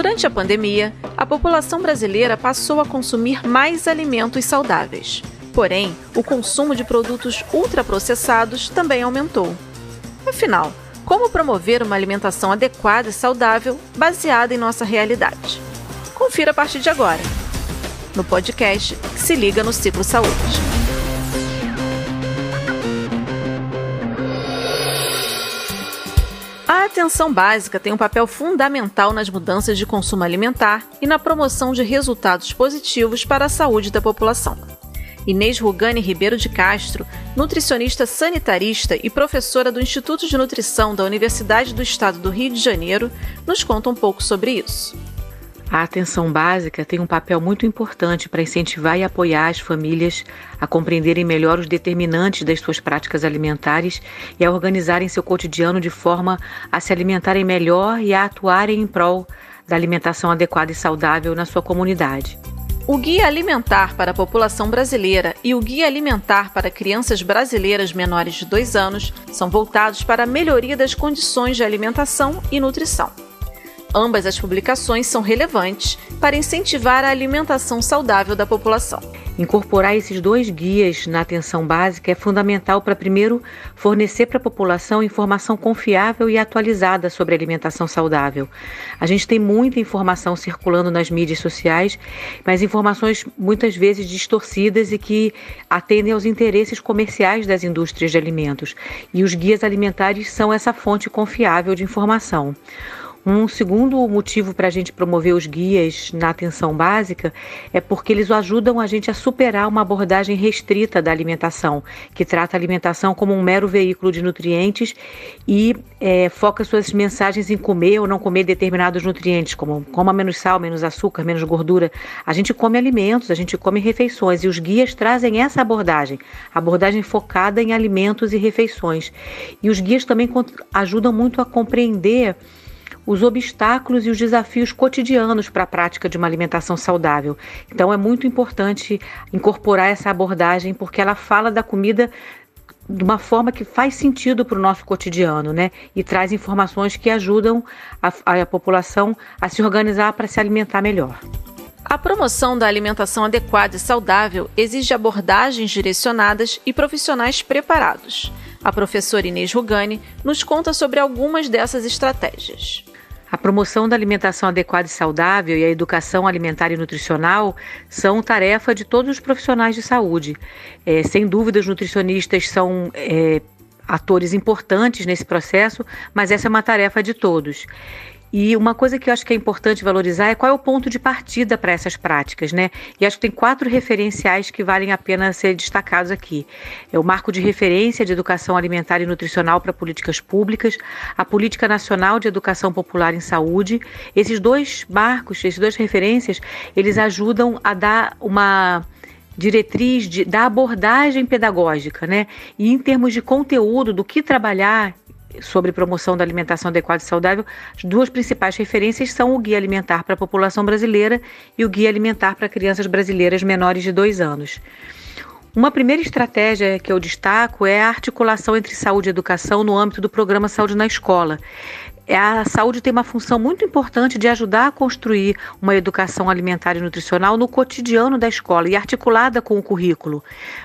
Durante a pandemia, a população brasileira passou a consumir mais alimentos saudáveis. Porém, o consumo de produtos ultraprocessados também aumentou. Afinal, como promover uma alimentação adequada e saudável baseada em nossa realidade? Confira a partir de agora, no podcast Se Liga no Ciclo Saúde. Atenção básica tem um papel fundamental nas mudanças de consumo alimentar e na promoção de resultados positivos para a saúde da população. Inês Rugani Ribeiro de Castro, nutricionista sanitarista e professora do Instituto de Nutrição da Universidade do Estado do Rio de Janeiro, nos conta um pouco sobre isso. A atenção básica tem um papel muito importante para incentivar e apoiar as famílias a compreenderem melhor os determinantes das suas práticas alimentares e a organizarem seu cotidiano de forma a se alimentarem melhor e a atuarem em prol da alimentação adequada e saudável na sua comunidade. O Guia Alimentar para a População Brasileira e o Guia Alimentar para Crianças Brasileiras Menores de 2 anos são voltados para a melhoria das condições de alimentação e nutrição. Ambas as publicações são relevantes para incentivar a alimentação saudável da população. Incorporar esses dois guias na atenção básica é fundamental para, primeiro, fornecer para a população informação confiável e atualizada sobre alimentação saudável. A gente tem muita informação circulando nas mídias sociais, mas informações muitas vezes distorcidas e que atendem aos interesses comerciais das indústrias de alimentos. E os guias alimentares são essa fonte confiável de informação. Um segundo motivo para a gente promover os guias na atenção básica é porque eles ajudam a gente a superar uma abordagem restrita da alimentação, que trata a alimentação como um mero veículo de nutrientes e é, foca suas mensagens em comer ou não comer determinados nutrientes, como coma menos sal, menos açúcar, menos gordura. A gente come alimentos, a gente come refeições e os guias trazem essa abordagem, abordagem focada em alimentos e refeições. E os guias também ajudam muito a compreender os obstáculos e os desafios cotidianos para a prática de uma alimentação saudável. Então é muito importante incorporar essa abordagem porque ela fala da comida de uma forma que faz sentido para o nosso cotidiano, né? E traz informações que ajudam a, a população a se organizar para se alimentar melhor. A promoção da alimentação adequada e saudável exige abordagens direcionadas e profissionais preparados. A professora Inês Rugani nos conta sobre algumas dessas estratégias. A promoção da alimentação adequada e saudável e a educação alimentar e nutricional são tarefa de todos os profissionais de saúde. É, sem dúvida, os nutricionistas são é, atores importantes nesse processo, mas essa é uma tarefa de todos. E uma coisa que eu acho que é importante valorizar é qual é o ponto de partida para essas práticas, né? E acho que tem quatro referenciais que valem a pena ser destacados aqui. É o marco de referência de educação alimentar e nutricional para políticas públicas, a política nacional de educação popular em saúde. Esses dois marcos, essas duas referências, eles ajudam a dar uma diretriz de, da abordagem pedagógica, né? E em termos de conteúdo, do que trabalhar sobre promoção da alimentação adequada e saudável, as duas principais referências são o Guia Alimentar para a População Brasileira e o Guia Alimentar para Crianças Brasileiras Menores de 2 anos. Uma primeira estratégia que eu destaco é a articulação entre saúde e educação no âmbito do programa Saúde na Escola. É, a saúde tem uma função muito importante de ajudar a construir uma educação alimentar e nutricional no cotidiano da escola e articulada com o currículo.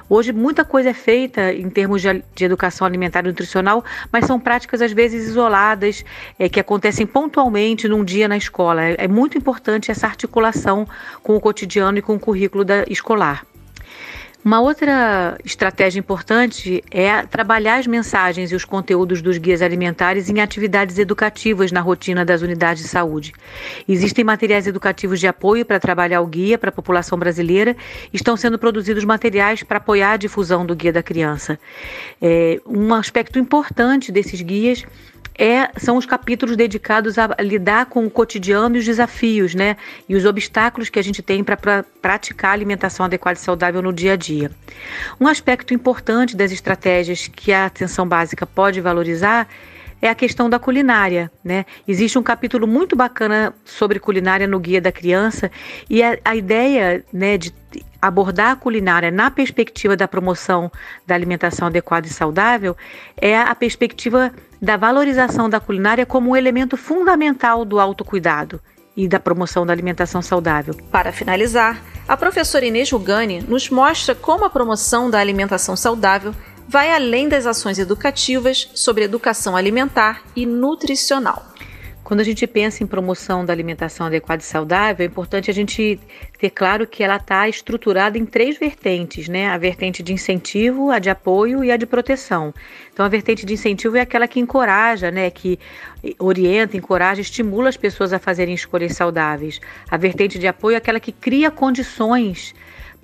Hoje, muita coisa é feita em termos de, de educação alimentar e nutricional, mas são práticas às vezes isoladas, é, que acontecem pontualmente num dia na escola. É, é muito importante essa articulação com o cotidiano e com o currículo da, escolar. Uma outra estratégia importante é trabalhar as mensagens e os conteúdos dos guias alimentares em atividades educativas na rotina das unidades de saúde. Existem materiais educativos de apoio para trabalhar o guia para a população brasileira, estão sendo produzidos materiais para apoiar a difusão do guia da criança. É, um aspecto importante desses guias é, são os capítulos dedicados a lidar com o cotidiano e os desafios, né? E os obstáculos que a gente tem para pra, praticar alimentação adequada e saudável no dia a dia. Um aspecto importante das estratégias que a atenção básica pode valorizar é a questão da culinária, né? Existe um capítulo muito bacana sobre culinária no Guia da Criança e a, a ideia, né, de abordar a culinária na perspectiva da promoção da alimentação adequada e saudável é a perspectiva da valorização da culinária como um elemento fundamental do autocuidado e da promoção da alimentação saudável. Para finalizar, a professora Inês Rugani nos mostra como a promoção da alimentação saudável vai além das ações educativas sobre educação alimentar e nutricional. Quando a gente pensa em promoção da alimentação adequada e saudável, é importante a gente ter claro que ela está estruturada em três vertentes, né? A vertente de incentivo, a de apoio e a de proteção. Então, a vertente de incentivo é aquela que encoraja, né? Que orienta, encoraja, estimula as pessoas a fazerem escolhas saudáveis. A vertente de apoio é aquela que cria condições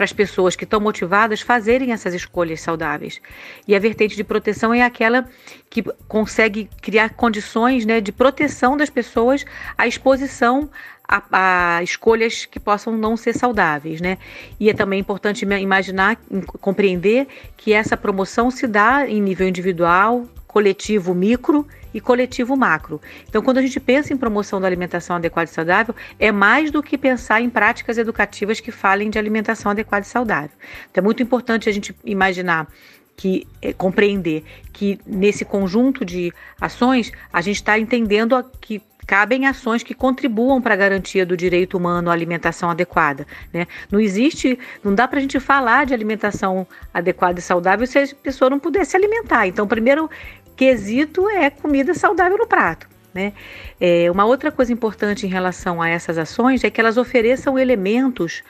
para as pessoas que estão motivadas fazerem essas escolhas saudáveis. E a vertente de proteção é aquela que consegue criar condições né, de proteção das pessoas à exposição a, a, escolhas que possam não ser saudáveis, né? E é também importante imaginar, compreender que essa promoção se dá em nível individual, coletivo micro e coletivo macro. Então, quando a gente pensa em promoção da alimentação adequada e saudável, é mais do que pensar em práticas educativas que falem de alimentação adequada e saudável. Então, é muito importante a gente imaginar que é, compreender que nesse conjunto de ações a gente está entendendo que cabem ações que contribuam para a garantia do direito humano à alimentação adequada. Né? Não existe, não dá para a gente falar de alimentação adequada e saudável se a pessoa não puder se alimentar. Então, primeiro quesito é comida saudável no prato. Né? É, uma outra coisa importante em relação a essas ações é que elas ofereçam elementos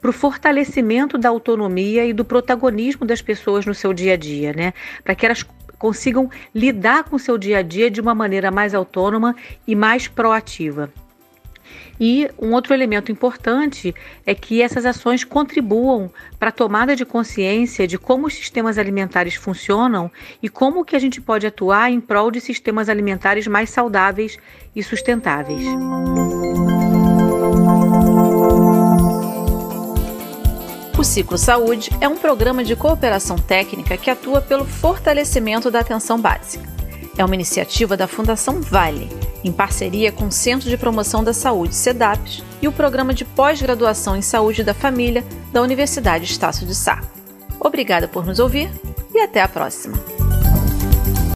para o fortalecimento da autonomia e do protagonismo das pessoas no seu dia a dia, né? para que elas consigam lidar com o seu dia a dia de uma maneira mais autônoma e mais proativa. E um outro elemento importante é que essas ações contribuam para a tomada de consciência de como os sistemas alimentares funcionam e como que a gente pode atuar em prol de sistemas alimentares mais saudáveis e sustentáveis. O Ciclo Saúde é um programa de cooperação técnica que atua pelo fortalecimento da atenção básica. É uma iniciativa da Fundação Vale em parceria com o Centro de Promoção da Saúde, CEDAPES, e o Programa de Pós-Graduação em Saúde da Família da Universidade Estácio de Sá. Obrigada por nos ouvir e até a próxima!